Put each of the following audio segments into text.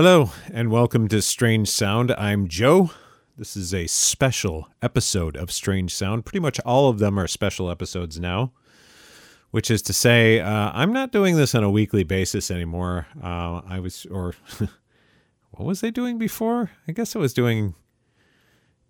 Hello, and welcome to Strange Sound. I'm Joe. This is a special episode of Strange Sound. Pretty much all of them are special episodes now, which is to say, uh, I'm not doing this on a weekly basis anymore. Uh, I was, or what was I doing before? I guess I was doing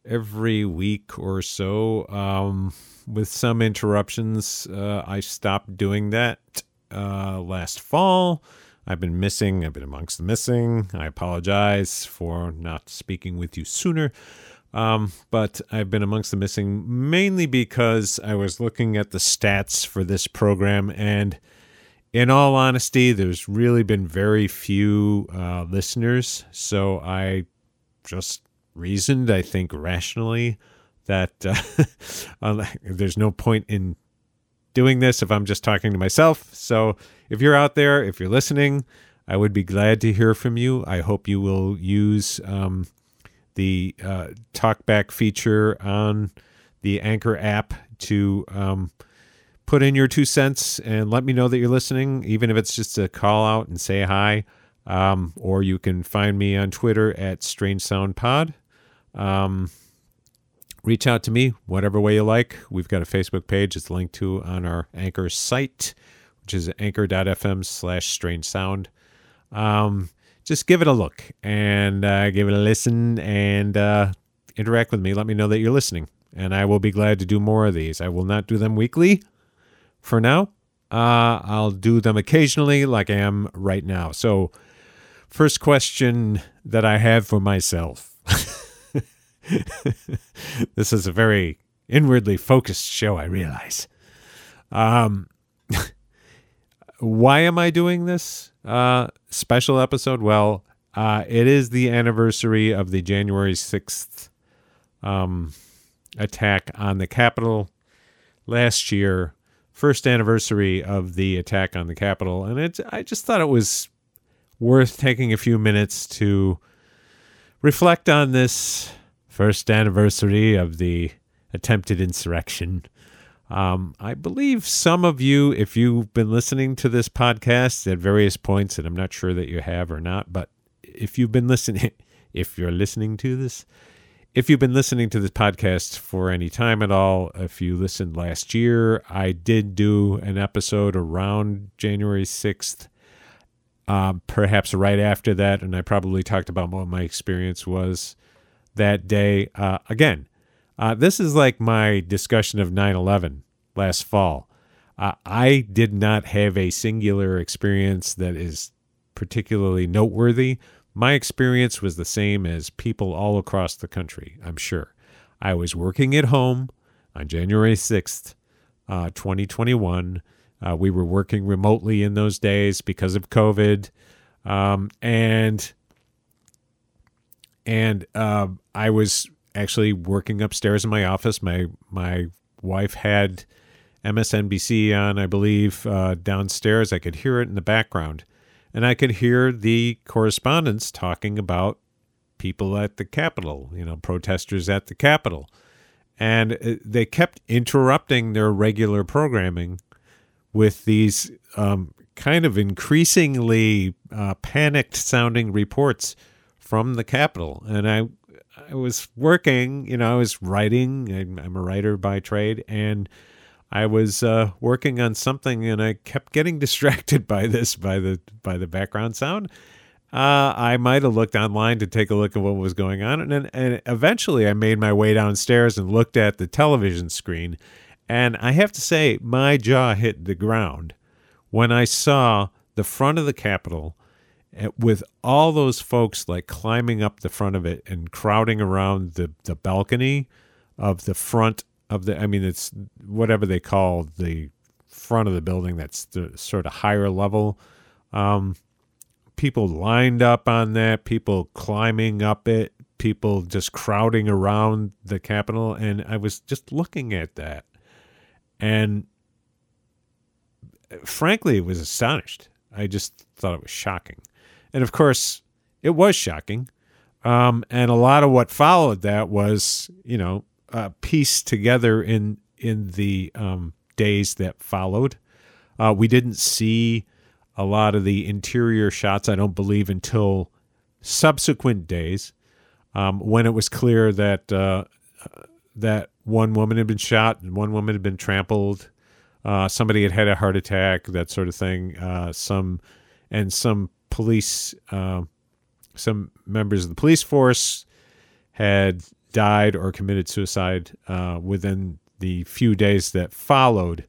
every week or so. Um, with some interruptions, uh, I stopped doing that uh, last fall. I've been missing. I've been amongst the missing. I apologize for not speaking with you sooner. Um, but I've been amongst the missing mainly because I was looking at the stats for this program. And in all honesty, there's really been very few uh, listeners. So I just reasoned, I think rationally, that uh, there's no point in doing this if I'm just talking to myself. So if you're out there, if you're listening, I would be glad to hear from you. I hope you will use um, the uh, talkback feature on the Anchor app to um, put in your two cents and let me know that you're listening, even if it's just a call out and say hi. Um, or you can find me on Twitter at Strange Sound Pod. Um, reach out to me whatever way you like. We've got a Facebook page. It's linked to on our Anchor site, which is anchor.fm slash strange sound. Um, just give it a look and uh, give it a listen and uh, interact with me. Let me know that you're listening, and I will be glad to do more of these. I will not do them weekly for now. Uh, I'll do them occasionally, like I am right now. So, first question that I have for myself. this is a very inwardly focused show, I realize. Um, why am I doing this uh, special episode? Well, uh, it is the anniversary of the January 6th um, attack on the Capitol last year. First anniversary of the attack on the Capitol. And it, I just thought it was worth taking a few minutes to reflect on this first anniversary of the attempted insurrection. Um, I believe some of you, if you've been listening to this podcast at various points, and I'm not sure that you have or not, but if you've been listening, if you're listening to this, if you've been listening to this podcast for any time at all, if you listened last year, I did do an episode around January 6th, um, perhaps right after that, and I probably talked about what my experience was that day. Uh, again, uh, this is like my discussion of 9 11 last fall. Uh, I did not have a singular experience that is particularly noteworthy. My experience was the same as people all across the country, I'm sure. I was working at home on January 6th, uh, 2021. Uh, we were working remotely in those days because of COVID. Um, and and uh, I was actually working upstairs in my office. My my wife had MSNBC on, I believe, uh, downstairs. I could hear it in the background, and I could hear the correspondents talking about people at the Capitol, you know, protesters at the Capitol, and uh, they kept interrupting their regular programming with these um, kind of increasingly uh, panicked sounding reports from the Capitol, and I I was working, you know, I was writing. I'm, I'm a writer by trade, and I was uh, working on something, and I kept getting distracted by this, by the by the background sound. Uh, I might have looked online to take a look at what was going on, and and eventually I made my way downstairs and looked at the television screen, and I have to say my jaw hit the ground when I saw the front of the Capitol with all those folks like climbing up the front of it and crowding around the, the balcony of the front of the, I mean, it's whatever they call the front of the building that's the sort of higher level. Um, people lined up on that, people climbing up it, people just crowding around the Capitol. And I was just looking at that. And frankly, was astonished. I just thought it was shocking. And of course, it was shocking. Um, and a lot of what followed that was, you know, uh, pieced together in in the um, days that followed. Uh, we didn't see a lot of the interior shots, I don't believe, until subsequent days, um, when it was clear that uh, that one woman had been shot and one woman had been trampled, uh, somebody had had a heart attack, that sort of thing. Uh, some and some police, uh, some members of the police force had died or committed suicide uh, within the few days that followed.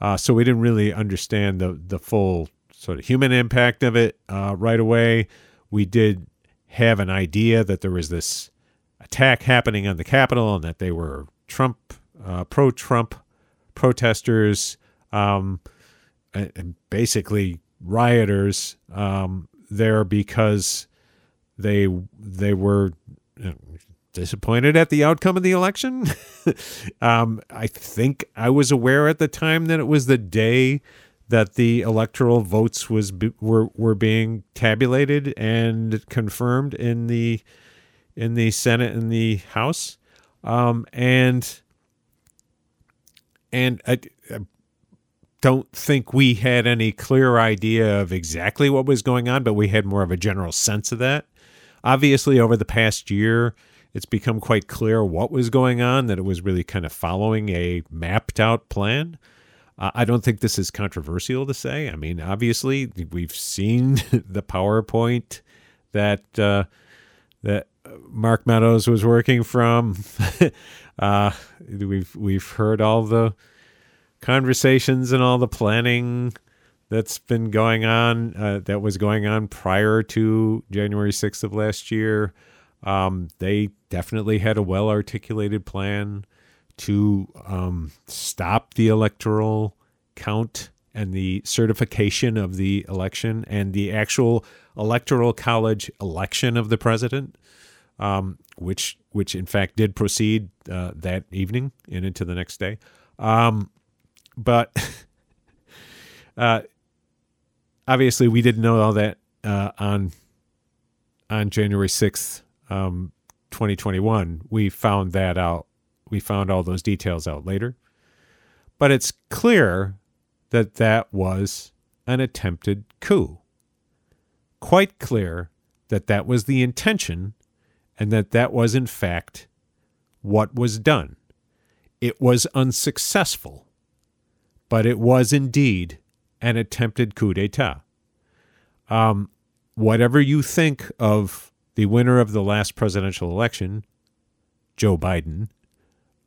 Uh, so we didn't really understand the the full sort of human impact of it uh, right away. We did have an idea that there was this attack happening on the Capitol and that they were Trump, uh, pro Trump protesters, um, and basically rioters um, there because they they were disappointed at the outcome of the election. um, I think I was aware at the time that it was the day that the electoral votes was were were being tabulated and confirmed in the in the Senate and the House, um, and and I, I don't think we had any clear idea of exactly what was going on, but we had more of a general sense of that. Obviously, over the past year, it's become quite clear what was going on, that it was really kind of following a mapped out plan. Uh, I don't think this is controversial to say. I mean, obviously, we've seen the PowerPoint that uh, that Mark Meadows was working from. uh, we've we've heard all the conversations and all the planning that's been going on uh, that was going on prior to January 6th of last year. Um, they definitely had a well articulated plan to um, stop the electoral count and the certification of the election and the actual electoral college election of the president, um, which which in fact did proceed uh, that evening and into the next day. Um, but uh, obviously, we didn't know all that uh, on on January sixth, um, 2021, we found that out. We found all those details out later. But it's clear that that was an attempted coup. Quite clear that that was the intention and that that was, in fact, what was done. It was unsuccessful, but it was indeed an attempted coup d'etat. Um, whatever you think of the winner of the last presidential election, Joe Biden,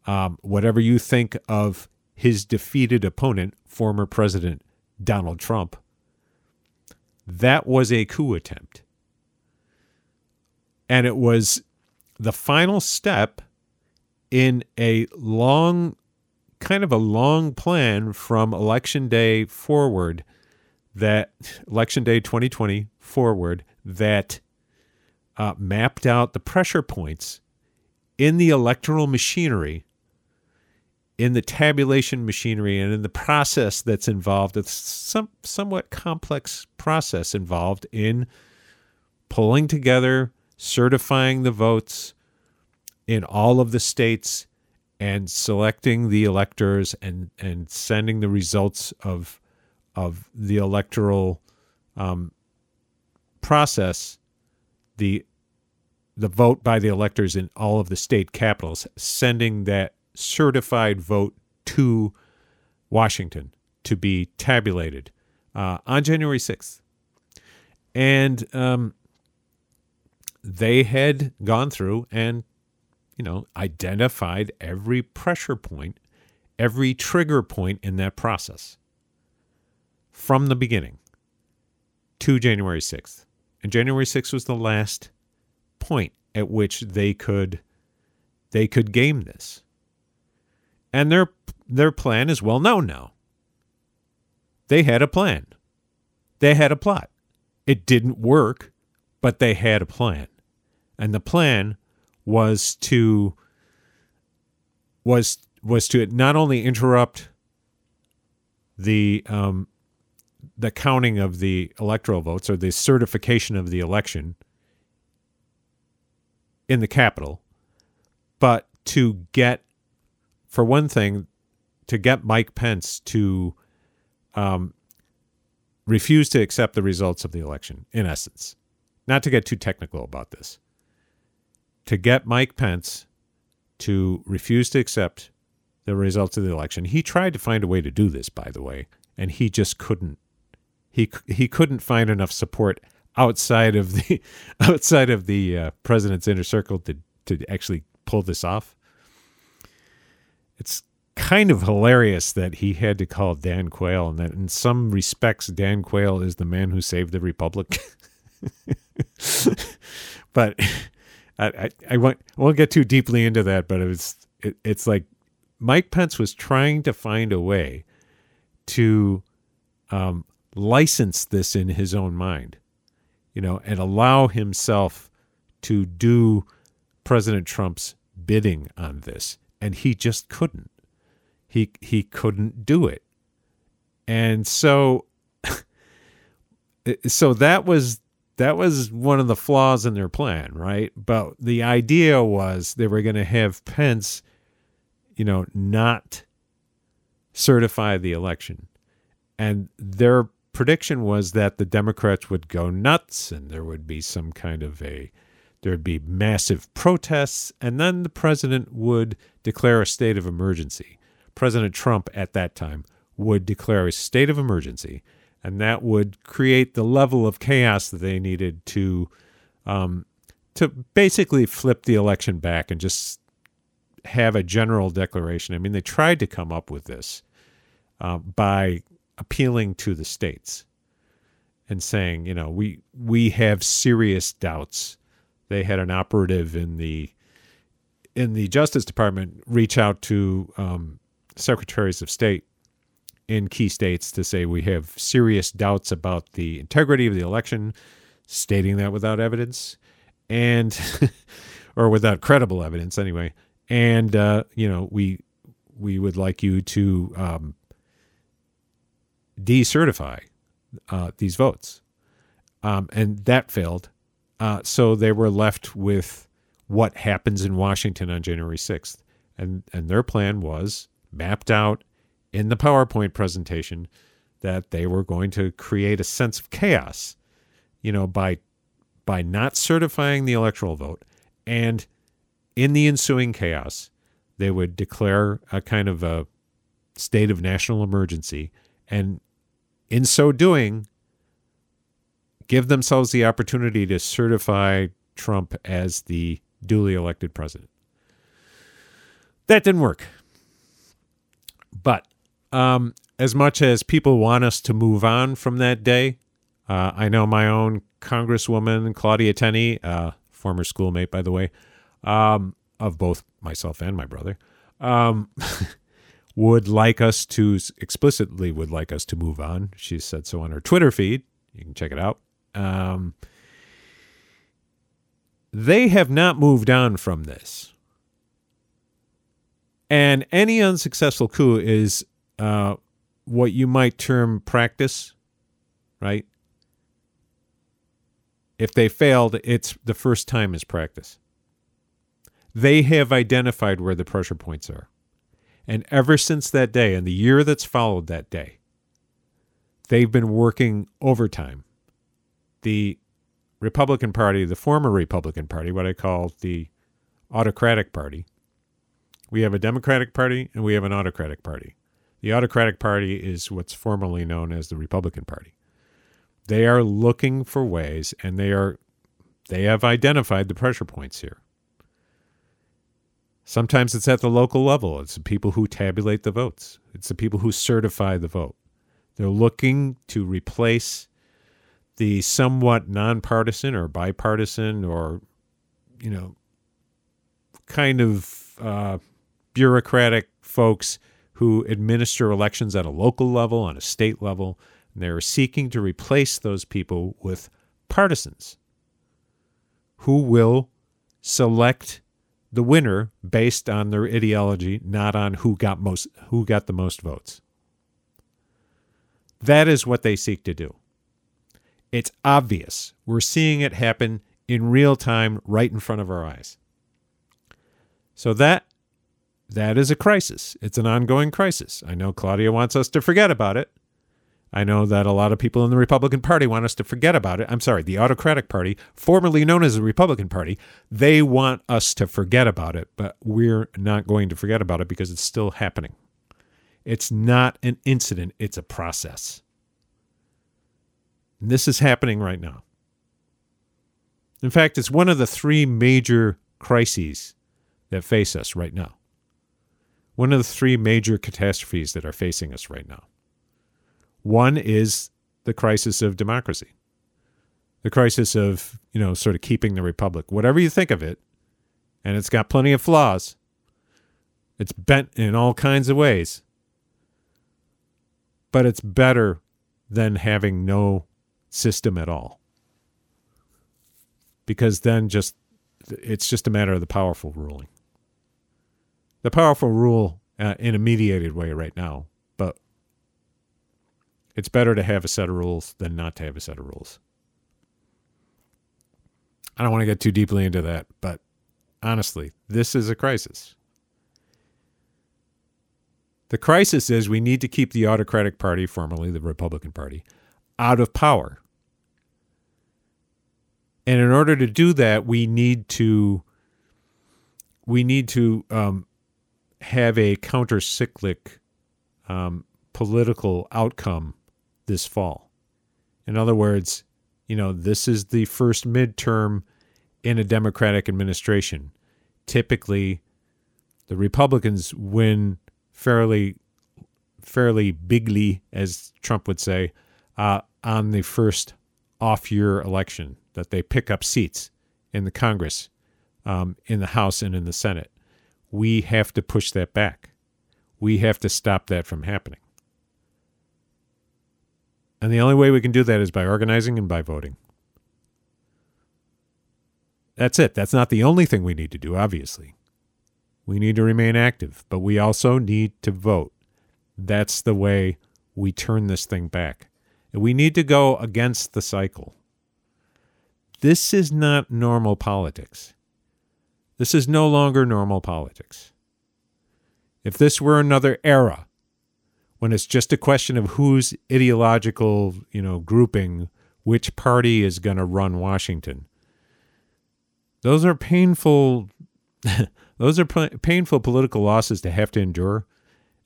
um, whatever you think of his defeated opponent, former President Donald Trump, that was a coup attempt. And it was the final step in a long, kind of a long plan from election day forward, that election day 2020 forward, that uh, mapped out the pressure points in the electoral machinery, in the tabulation machinery, and in the process that's involved. It's some somewhat complex process involved in pulling together, certifying the votes in all of the states, and selecting the electors and and sending the results of of the electoral um, process the the vote by the electors in all of the state capitals, sending that certified vote to Washington to be tabulated uh, on January 6th. And um, they had gone through and, you know, identified every pressure point, every trigger point in that process from the beginning to January 6th. And January 6th was the last point at which they could they could game this. And their their plan is well known now. They had a plan. They had a plot. It didn't work, but they had a plan. And the plan was to was was to not only interrupt the um, the counting of the electoral votes or the certification of the election in the capital, but to get, for one thing, to get Mike Pence to um, refuse to accept the results of the election, in essence, not to get too technical about this, to get Mike Pence to refuse to accept the results of the election. He tried to find a way to do this, by the way, and he just couldn't. He he couldn't find enough support outside of the outside of the uh, president's inner circle to to actually pull this off. It's kind of hilarious that he had to call Dan Quayle, and that in some respects, Dan Quayle is the man who saved the republic. but I, I, won't, I won't get too deeply into that. But it was it, it's like Mike Pence was trying to find a way to um, license this in his own mind, you know, and allow himself to do President Trump's bidding on this, and he just couldn't. He he couldn't do it, and so so that was that was one of the flaws in their plan, right? But the idea was they were going to have Pence, you know, not certify the election. And their prediction was that the Democrats would go nuts and there would be some kind of a there'd be massive protests and then the president would declare a state of emergency. President Trump at that time would declare a state of emergency and that would create the level of chaos that they needed to um, to basically flip the election back and just have a general declaration. I mean, they tried to come up with this uh, by appealing to the states and saying, you know, we we have serious doubts. They had an operative in the in the Justice Department reach out to um, secretaries of state in key states to say we have serious doubts about the integrity of the election, stating that without evidence and or without credible evidence anyway. And uh, you know, we we would like you to um, decertify uh, these votes, um, and that failed. Uh, so they were left with what happens in Washington on January sixth, and and their plan was mapped out in the PowerPoint presentation that they were going to create a sense of chaos, you know, by by not certifying the electoral vote and in the ensuing chaos, they would declare a kind of a state of national emergency and in so doing give themselves the opportunity to certify Trump as the duly elected president. That didn't work. But um, as much as people want us to move on from that day, uh, I know my own Congresswoman Claudia Tenney, uh, former schoolmate, by the way, um, of both myself and my brother, um, would like us to explicitly would like us to move on. She said so on her Twitter feed. You can check it out. Um, they have not moved on from this. And any unsuccessful coup is uh, what you might term practice, right? If they failed, it's the first time is practice. They have identified where the pressure points are. And ever since that day, and the year that's followed that day, they've been working overtime. The Republican Party, the former Republican Party, what I call the autocratic party, we have a Democratic Party and we have an autocratic party. The Autocratic Party is what's formerly known as the Republican Party. They are looking for ways and they are they have identified the pressure points here. Sometimes it's at the local level. It's the people who tabulate the votes. It's the people who certify the vote. They're looking to replace the somewhat nonpartisan or bipartisan or, you know, kind of uh, bureaucratic folks who administer elections at a local level, on a state level. And they're seeking to replace those people with partisans who will select the winner based on their ideology, not on who got most who got the most votes. That is what they seek to do. It's obvious. We're seeing it happen in real time right in front of our eyes. So that that is a crisis. It's an ongoing crisis. I know Claudia wants us to forget about it. I know that a lot of people in the Republican Party want us to forget about it. I'm sorry, the Autocratic Party, formerly known as the Republican Party, they want us to forget about it, but we're not going to forget about it because it's still happening. It's not an incident, it's a process. And this is happening right now. In fact, it's one of the three major crises that face us right now. One of the three major catastrophes that are facing us right now. One is the crisis of democracy, the crisis of, you know, sort of keeping the republic, whatever you think of it, and it's got plenty of flaws. It's bent in all kinds of ways. But it's better than having no system at all. Because then just it's just a matter of the powerful ruling. The powerful rule uh, in a mediated way right now, but it's better to have a set of rules than not to have a set of rules. I don't want to get too deeply into that, but honestly, this is a crisis. The crisis is we need to keep the autocratic party, formerly the Republican Party, out of power. And in order to do that, we need to we need to um, have a counter-cyclic um, political outcome this fall. In other words, you know, this is the first midterm in a Democratic administration. Typically, the Republicans win fairly, fairly bigly, as Trump would say, uh, on the first off-year election. That they pick up seats in the Congress, um, in the House, and in the Senate. We have to push that back. We have to stop that from happening. And the only way we can do that is by organizing and by voting. That's it. That's not the only thing we need to do, obviously. We need to remain active, but we also need to vote. That's the way we turn this thing back. And we need to go against the cycle. This is not normal politics. This is no longer normal politics. If this were another era, when it's just a question of whose ideological, you know, grouping, which party is going to run Washington. Those are painful those are p- painful political losses to have to endure.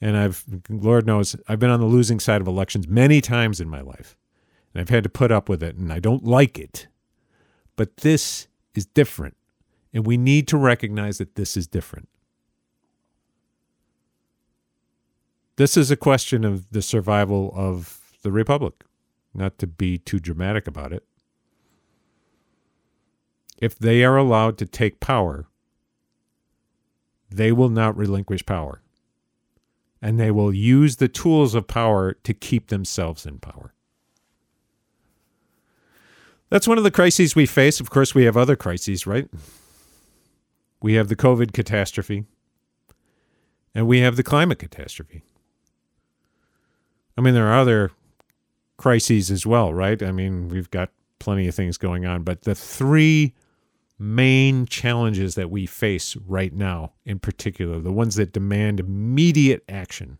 And I've Lord knows I've been on the losing side of elections many times in my life. And I've had to put up with it and I don't like it. But this is different. And we need to recognize that this is different. This is a question of the survival of the Republic, not to be too dramatic about it. If they are allowed to take power, they will not relinquish power. And they will use the tools of power to keep themselves in power. That's one of the crises we face. Of course, we have other crises, right? We have the COVID catastrophe, and we have the climate catastrophe. I mean, there are other crises as well, right? I mean, we've got plenty of things going on, but the three main challenges that we face right now, in particular, the ones that demand immediate action,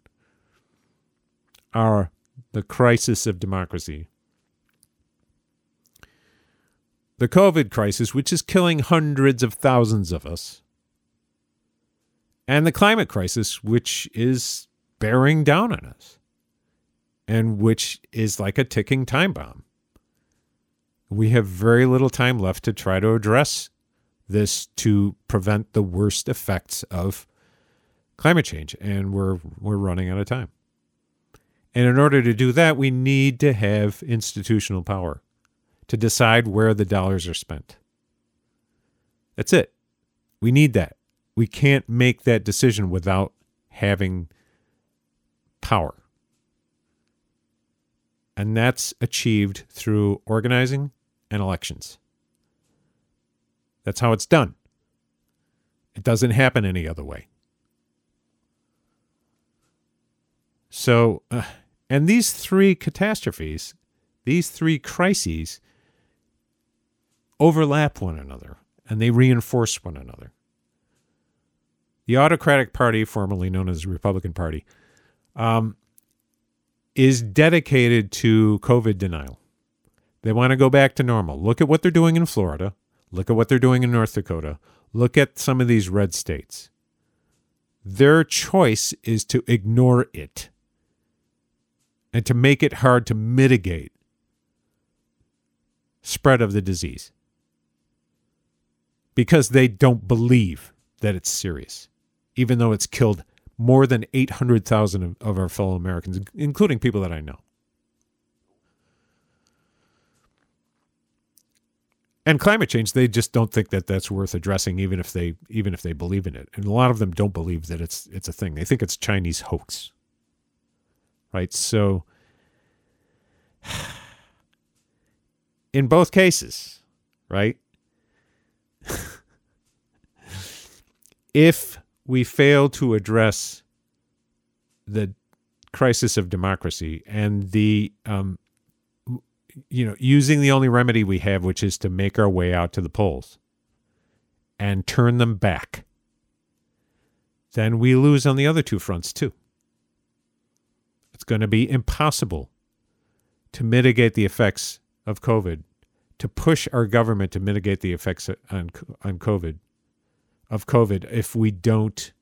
are the crisis of democracy, the COVID crisis, which is killing hundreds of thousands of us, and the climate crisis, which is bearing down on us and which is like a ticking time bomb. We have very little time left to try to address this to prevent the worst effects of climate change, and we're we're running out of time. And in order to do that, we need to have institutional power to decide where the dollars are spent. That's it. We need that. We can't make that decision without having power. And that's achieved through organizing and elections. That's how it's done. It doesn't happen any other way. So, uh, and these three catastrophes, these three crises, overlap one another and they reinforce one another. The Autocratic Party, formerly known as the Republican Party, um, is dedicated to COVID denial. They want to go back to normal. Look at what they're doing in Florida. Look at what they're doing in North Dakota. Look at some of these red states. Their choice is to ignore it and to make it hard to mitigate spread of the disease because they don't believe that it's serious, even though it's killed more than 800,000 of, our fellow Americans, including people that I know. and climate change they just don't think that that's worth addressing even if they even if they believe in it. And a lot of them don't believe that it's it's a thing. They think it's chinese hoax. Right? So in both cases right if we fail to address the crisis of democracy and the um, you know, using the only remedy we have, which is to make our way out to the polls and turn them back, then we lose on the other two fronts too. It's going to be impossible to mitigate the effects of COVID, to push our government to mitigate the effects on, on COVID, of COVID, if we don't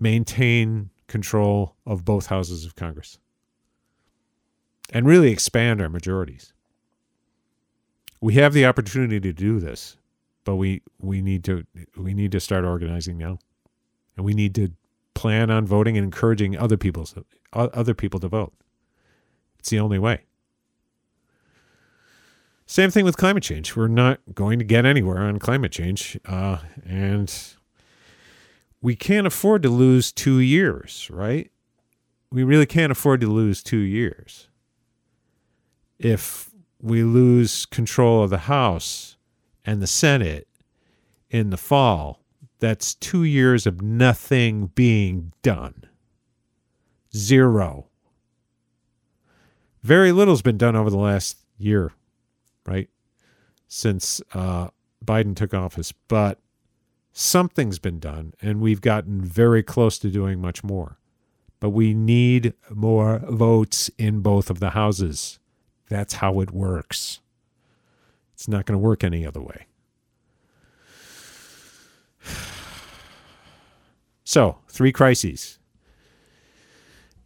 maintain control of both houses of Congress and really expand our majorities. We have the opportunity to do this, but we we need to we need to start organizing now, and we need to plan on voting and encouraging other people other people to vote. It's the only way. Same thing with climate change. We're not going to get anywhere on climate change, uh, and we can't afford to lose two years, right? We really can't afford to lose two years if we lose control of the House and the Senate in the fall, that's two years of nothing being done. Zero. Very little's been done over the last year, right? Since uh, Biden took office, but something's been done, and we've gotten very close to doing much more. But we need more votes in both of the houses. That's how it works. It's not going to work any other way. So, three crises.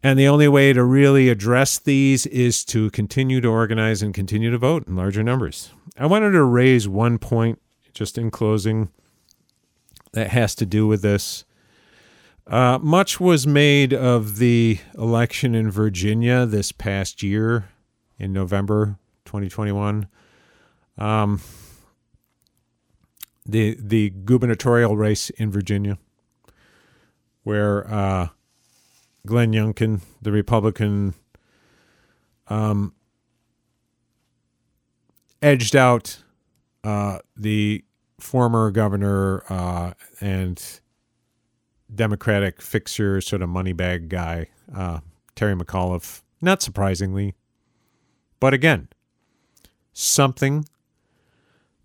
And the only way to really address these is to continue to organize and continue to vote in larger numbers. I wanted to raise one point just in closing that has to do with this. Uh, much was made of the election in Virginia this past year in November 2021. Um, the the gubernatorial race in Virginia, where uh, Glenn Youngkin, the Republican, um, edged out uh, the former governor uh, and Democratic fixer, sort of money bag guy, uh, Terry McAuliffe. Not surprisingly, but again, something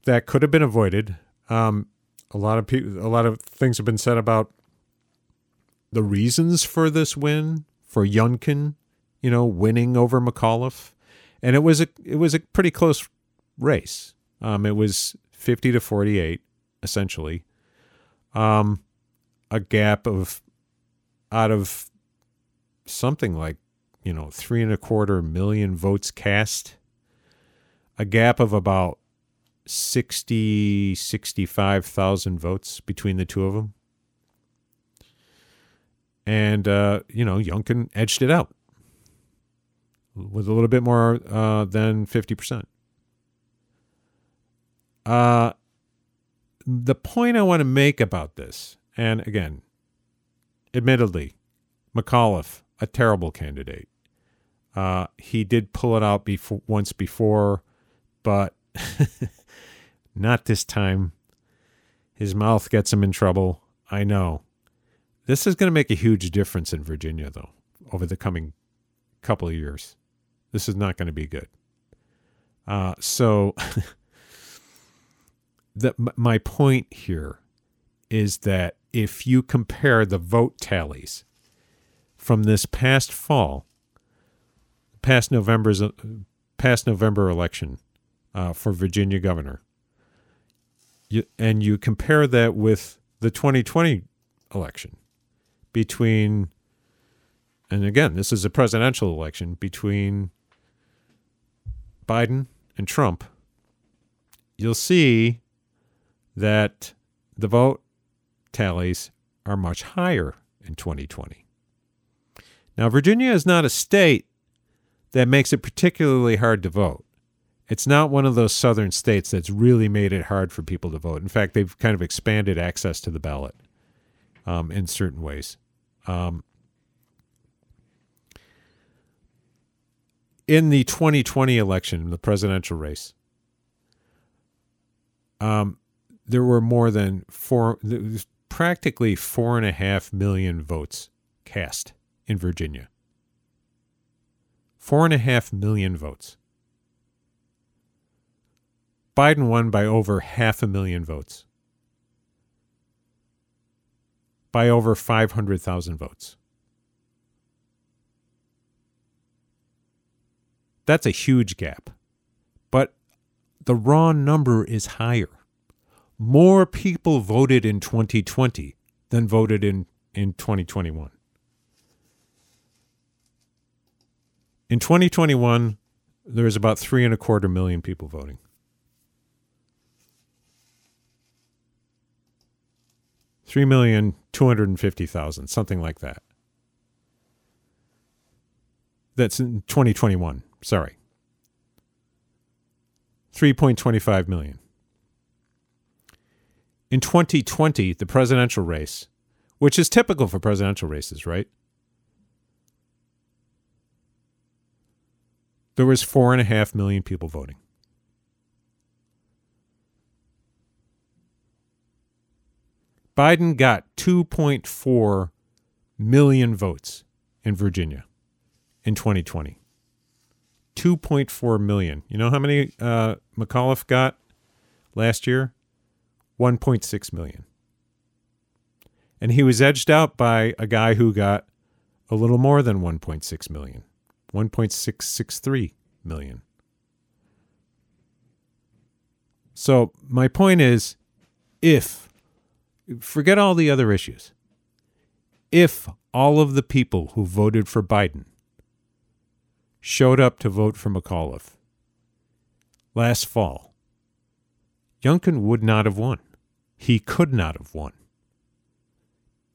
that could have been avoided. Um, a lot of people, a lot of things have been said about the reasons for this win for Youngkin, you know, winning over McAuliffe, and it was a it was a pretty close race. Um, it was fifty to forty eight, essentially. Um, a gap of out of something like you know, three and a quarter million votes cast, a gap of about 60, 65,000 votes between the two of them. And, uh, you know, Youngkin edged it out with a little bit more uh, than 50%. Uh, the point I want to make about this, and again, admittedly, McAuliffe, a terrible candidate. Uh, he did pull it out before once before, but not this time. His mouth gets him in trouble. I know. This is going to make a huge difference in Virginia, though, over the coming couple of years. This is not going to be good. Uh, so, the, my point here is that if you compare the vote tallies from this past fall past November's uh, past November election uh, for Virginia governor, you, and you compare that with the 2020 election between, and again, this is a presidential election between Biden and Trump, you'll see that the vote tallies are much higher in 2020. Now, Virginia is not a state that makes it particularly hard to vote. It's not one of those southern states that's really made it hard for people to vote. In fact, they've kind of expanded access to the ballot um, in certain ways. Um, in the 2020 election, the presidential race, um, there were more than four, practically four and a half million votes cast in Virginia. Four and a half million votes. Biden won by over half a million votes, by over 500,000 votes. That's a huge gap. But the raw number is higher. More people voted in 2020 than voted in, in 2021. In 2021, there was about three and a quarter million people voting. Three million two hundred and fifty thousand, something like that. That's in 2021. Sorry. 3.25 million. In 2020, the presidential race, which is typical for presidential races, right? There was four and a half million people voting. Biden got 2.4 million votes in Virginia in 2020. 2.4 million. You know how many uh, McAuliffe got last year? 1.6 million. And he was edged out by a guy who got a little more than 1.6 million. 1.663 million. So my point is if forget all the other issues. If all of the people who voted for Biden showed up to vote for McAuliffe last fall, Youngkin would not have won. He could not have won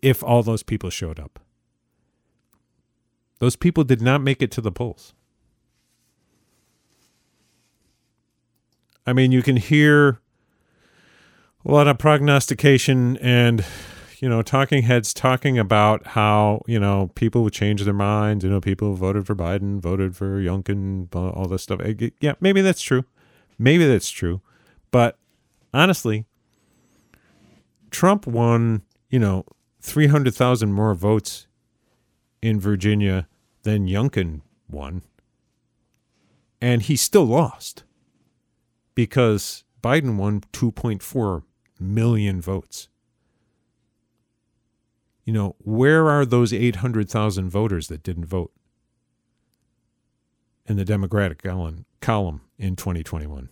if all those people showed up. Those people did not make it to the polls. I mean, you can hear a lot of prognostication and you know, talking heads talking about how, you know, people would change their minds. You know, people voted for Biden, voted for Youngkin, all this stuff. Yeah, maybe that's true. Maybe that's true. But honestly, Trump won, you know, 300,000 more votes in Virginia than Youngkin won. And he still lost because Biden won 2.4 million votes you know, where are those 800,000 voters that didn't vote in the Democratic column, in 2021?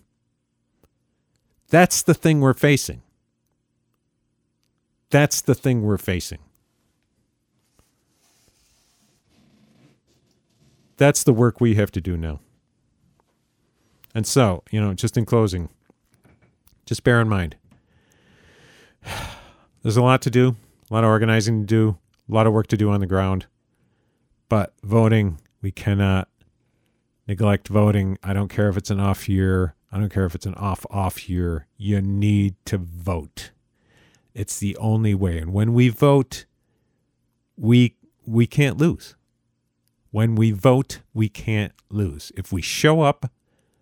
That's the thing we're facing. That's the thing we're facing. That's the work we have to do now. And so, you know, just in closing, just bear in mind there's a lot to do a lot of organizing to do, a lot of work to do on the ground. But voting, we cannot neglect voting. I don't care if it's an off year. I don't care if it's an off off year. You need to vote. It's the only way. And when we vote, we we can't lose. When we vote, we can't lose. If we show up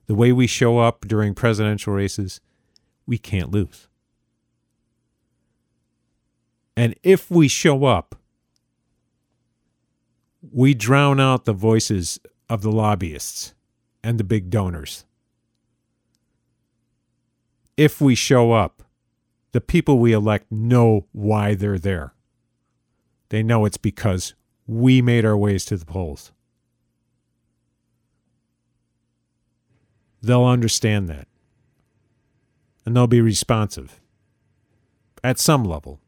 the way we show up during presidential races, we can't lose. And if we show up, we drown out the voices of the lobbyists and the big donors. If we show up, the people we elect know why they're there. They know it's because we made our ways to the polls. they'll understand that. And they'll be responsive at some level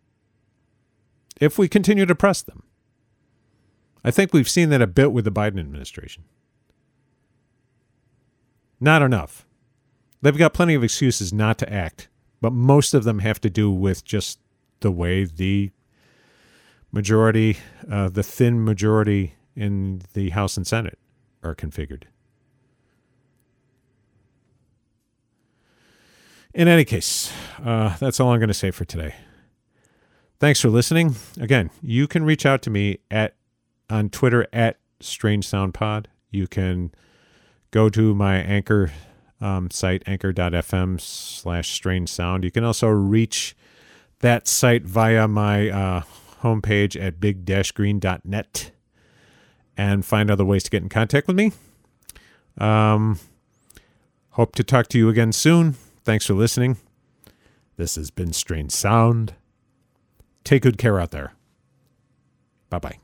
if we continue to press them. I think we've seen that a bit with the Biden administration. Not enough. They've got plenty of excuses not to act, but most of them have to do with just the way the majority, uh, the thin majority in the House and Senate are configured. In any case, uh, that's all I'm going to say for today. Thanks for listening. Again, you can reach out to me at on Twitter at Strange Sound Pod. You can go to my anchor um, site, anchor.fm slash strange sound. You can also reach that site via my uh, homepage at big-green.net and find other ways to get in contact with me. Um, hope to talk to you again soon. Thanks for listening. This has been Strange Sound. Take good care out there. Bye bye.